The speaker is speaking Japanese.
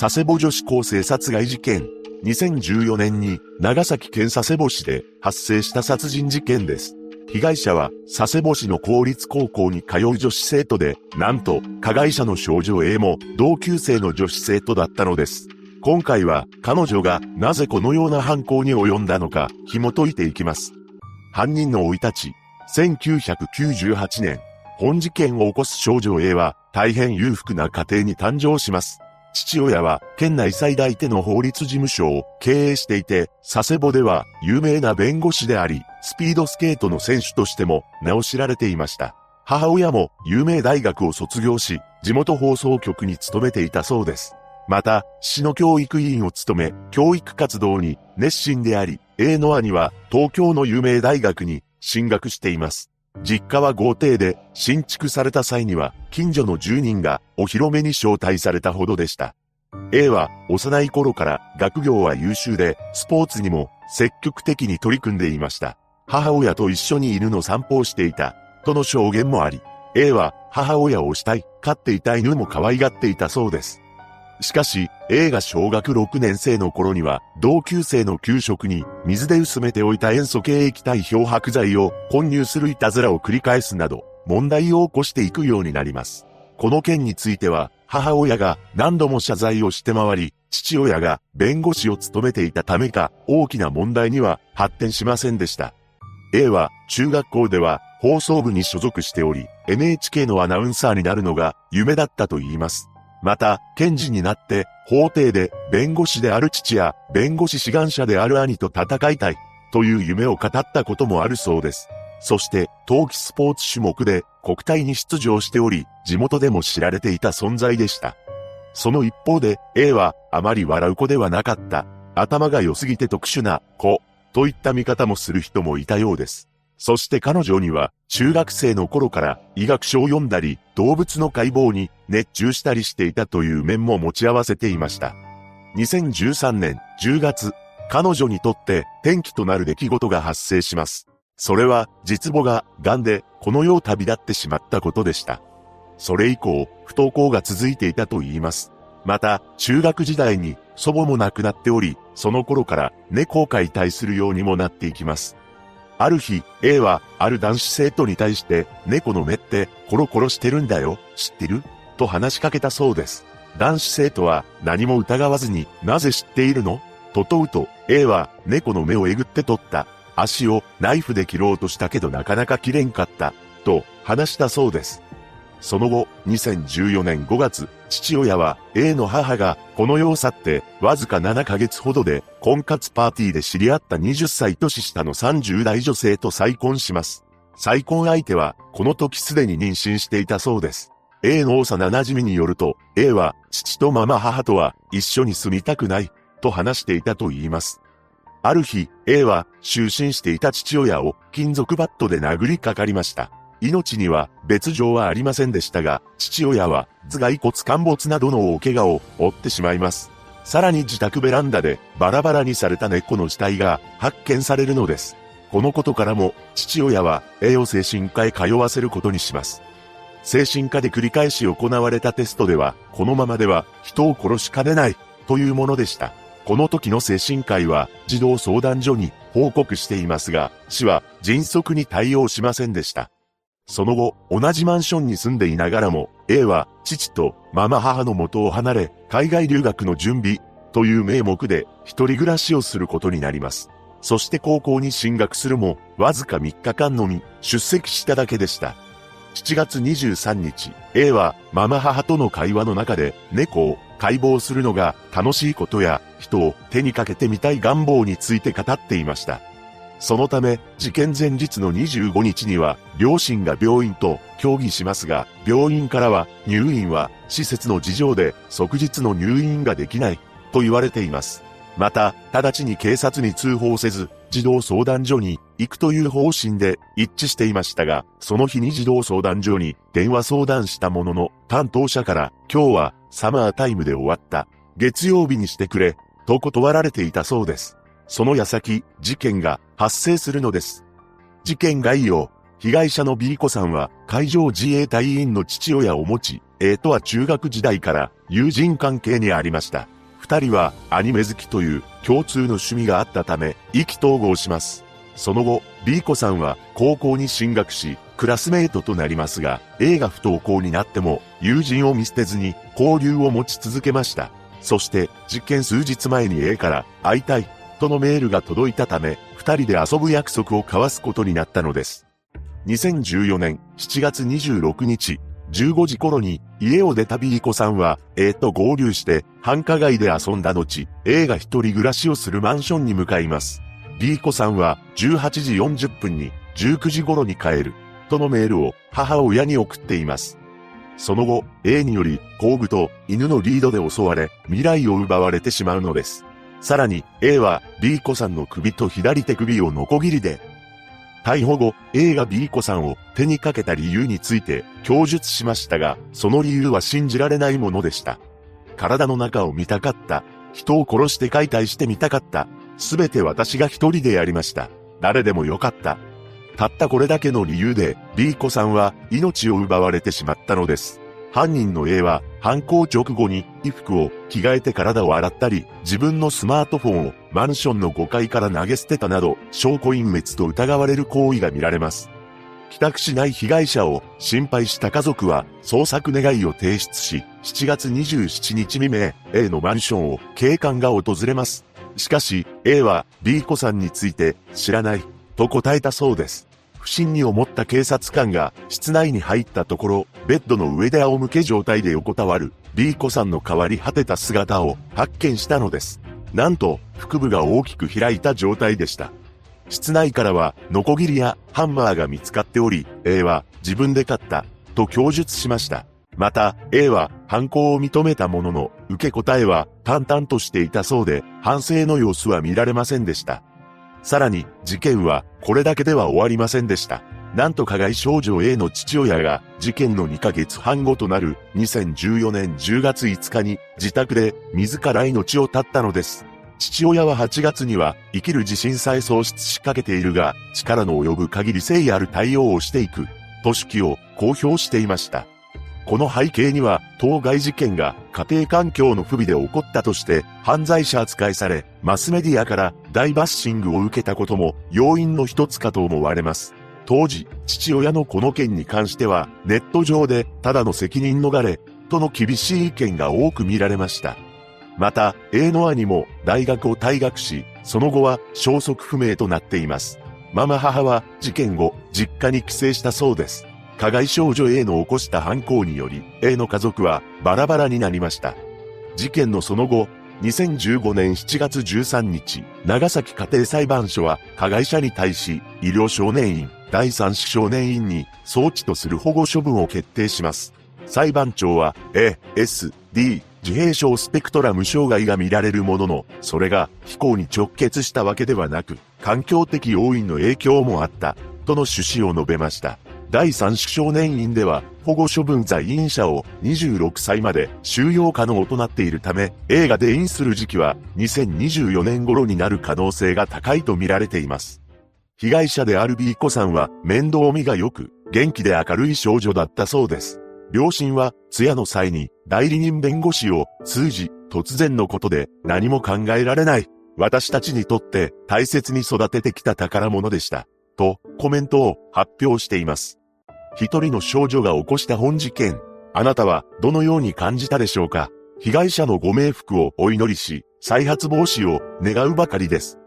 佐世保女子高生殺害事件。2014年に長崎県佐世保市で発生した殺人事件です。被害者は佐世保市の公立高校に通う女子生徒で、なんと加害者の少女 A も同級生の女子生徒だったのです。今回は彼女がなぜこのような犯行に及んだのか紐解いていきます。犯人の生い立ち、1998年、本事件を起こす少女 A は大変裕福な家庭に誕生します。父親は県内最大手の法律事務所を経営していて、佐世保では有名な弁護士であり、スピードスケートの選手としても名を知られていました。母親も有名大学を卒業し、地元放送局に勤めていたそうです。また、市の教育委員を務め、教育活動に熱心であり、A の兄は東京の有名大学に進学しています。実家は豪邸で新築された際には近所の住人がお披露目に招待されたほどでした。A は幼い頃から学業は優秀でスポーツにも積極的に取り組んでいました。母親と一緒に犬の散歩をしていたとの証言もあり、A は母親をしたい、飼っていた犬も可愛がっていたそうです。しかし、A が小学6年生の頃には、同級生の給食に水で薄めておいた塩素系液体漂白剤を混入するいたずらを繰り返すなど、問題を起こしていくようになります。この件については、母親が何度も謝罪をして回り、父親が弁護士を務めていたためか、大きな問題には発展しませんでした。A は中学校では放送部に所属しており、NHK のアナウンサーになるのが夢だったと言います。また、検事になって法廷で弁護士である父や弁護士志願者である兄と戦いたいという夢を語ったこともあるそうです。そして、冬季スポーツ種目で国体に出場しており、地元でも知られていた存在でした。その一方で、A はあまり笑う子ではなかった。頭が良すぎて特殊な子といった見方もする人もいたようです。そして彼女には中学生の頃から医学書を読んだり動物の解剖に熱中したりしていたという面も持ち合わせていました。2013年10月、彼女にとって転機となる出来事が発生します。それは実母が癌でこの世を旅立ってしまったことでした。それ以降、不登校が続いていたと言います。また、中学時代に祖母も亡くなっており、その頃から猫を解体するようにもなっていきます。ある日、A は、ある男子生徒に対して、猫の目ってコロコロしてるんだよ、知ってる？と話しかけたそうです。男子生徒は何も疑わずに、なぜ知っているの？と問うと、A は猫の目をえぐって取った。足をナイフで切ろうとしたけどなかなか切れんかった。と話したそうです。その後、2014年5月、父親は A の母がこの世を去ってわずか7ヶ月ほどで婚活パーティーで知り合った20歳年下の30代女性と再婚します。再婚相手はこの時すでに妊娠していたそうです。A の幼馴染によると A は父とママ母とは一緒に住みたくないと話していたと言います。ある日、A は就寝していた父親を金属バットで殴りかかりました。命には別状はありませんでしたが、父親は頭蓋骨陥没などの大怪我を負ってしまいます。さらに自宅ベランダでバラバラにされた猫の死体が発見されるのです。このことからも父親は栄養精神科へ通わせることにします。精神科で繰り返し行われたテストでは、このままでは人を殺しかねないというものでした。この時の精神科医は児童相談所に報告していますが、市は迅速に対応しませんでした。その後、同じマンションに住んでいながらも、A は父とママ母の元を離れ、海外留学の準備という名目で一人暮らしをすることになります。そして高校に進学するも、わずか3日間のみ出席しただけでした。7月23日、A はママ母との会話の中で猫を解剖するのが楽しいことや人を手にかけてみたい願望について語っていました。そのため、事件前日の25日には、両親が病院と協議しますが、病院からは、入院は、施設の事情で、即日の入院ができない、と言われています。また、直ちに警察に通報せず、児童相談所に行くという方針で一致していましたが、その日に児童相談所に電話相談したものの、担当者から、今日はサマータイムで終わった。月曜日にしてくれ、と断られていたそうです。その矢先、事件が発生するのです。事件概要。被害者の B 子さんは海上自衛隊員の父親を持ち、A とは中学時代から友人関係にありました。二人はアニメ好きという共通の趣味があったため意気投合します。その後、B 子さんは高校に進学し、クラスメイトとなりますが、A が不登校になっても友人を見捨てずに交流を持ち続けました。そして実験数日前に A から会いたいとのメールが届いたため、二人で遊ぶ約束を交わすことになったのです。2014年7月26日、15時頃に家を出た B 子さんは A と合流して繁華街で遊んだ後、A が一人暮らしをするマンションに向かいます。B 子さんは18時40分に19時頃に帰るとのメールを母親に送っています。その後、A により工具と犬のリードで襲われ未来を奪われてしまうのです。さらに A は B 子さんの首と左手首をノコギリで逮捕後、A が B 子さんを手にかけた理由について供述しましたが、その理由は信じられないものでした。体の中を見たかった。人を殺して解体してみたかった。すべて私が一人でやりました。誰でもよかった。たったこれだけの理由で、B 子さんは命を奪われてしまったのです。犯人の A は犯行直後に衣服を着替えて体を洗ったり、自分のスマートフォンをマンションの5階から投げ捨てたなど、証拠隠滅と疑われる行為が見られます。帰宅しない被害者を心配した家族は捜索願いを提出し、7月27日未明、A のマンションを警官が訪れます。しかし、A は B 子さんについて知らないと答えたそうです。不審に思った警察官が室内に入ったところ、ベッドの上で仰向け状態で横たわる B 子さんの変わり果てた姿を発見したのです。なんと、腹部が大きく開いた状態でした。室内からは、ノコギリやハンマーが見つかっており、A は自分で買った、と供述しました。また、A は犯行を認めたものの、受け答えは淡々としていたそうで、反省の様子は見られませんでした。さらに、事件はこれだけでは終わりませんでした。なんと加害少女 A の父親が事件の2ヶ月半後となる2014年10月5日に自宅で自ら命を絶ったのです。父親は8月には生きる自信さえ喪失しかけているが力の及ぶ限り誠意ある対応をしていくと手記を公表していました。この背景には、当該事件が家庭環境の不備で起こったとして犯罪者扱いされ、マスメディアから大バッシングを受けたことも要因の一つかと思われます。当時、父親のこの件に関しては、ネット上でただの責任逃れ、との厳しい意見が多く見られました。また、A の兄も大学を退学し、その後は消息不明となっています。ママ母は事件後、実家に帰省したそうです。加害少女 A の起こした犯行により、A の家族はバラバラになりました。事件のその後、2015年7月13日、長崎家庭裁判所は加害者に対し、医療少年院、第三子少年院に装置とする保護処分を決定します。裁判長は A、S、D、自閉症スペクトラム障害が見られるものの、それが非行に直結したわけではなく、環境的要因の影響もあった、との趣旨を述べました。第三種少年院では保護処分在院者を26歳まで収容可能となっているため、映画で院する時期は2024年頃になる可能性が高いと見られています。被害者である B 子さんは面倒見が良く、元気で明るい少女だったそうです。両親は通夜の際に代理人弁護士を通じ突然のことで何も考えられない。私たちにとって大切に育ててきた宝物でした。とコメントを発表しています。一人の少女が起こした本事件。あなたはどのように感じたでしょうか？被害者のご冥福をお祈りし、再発防止を願うばかりです。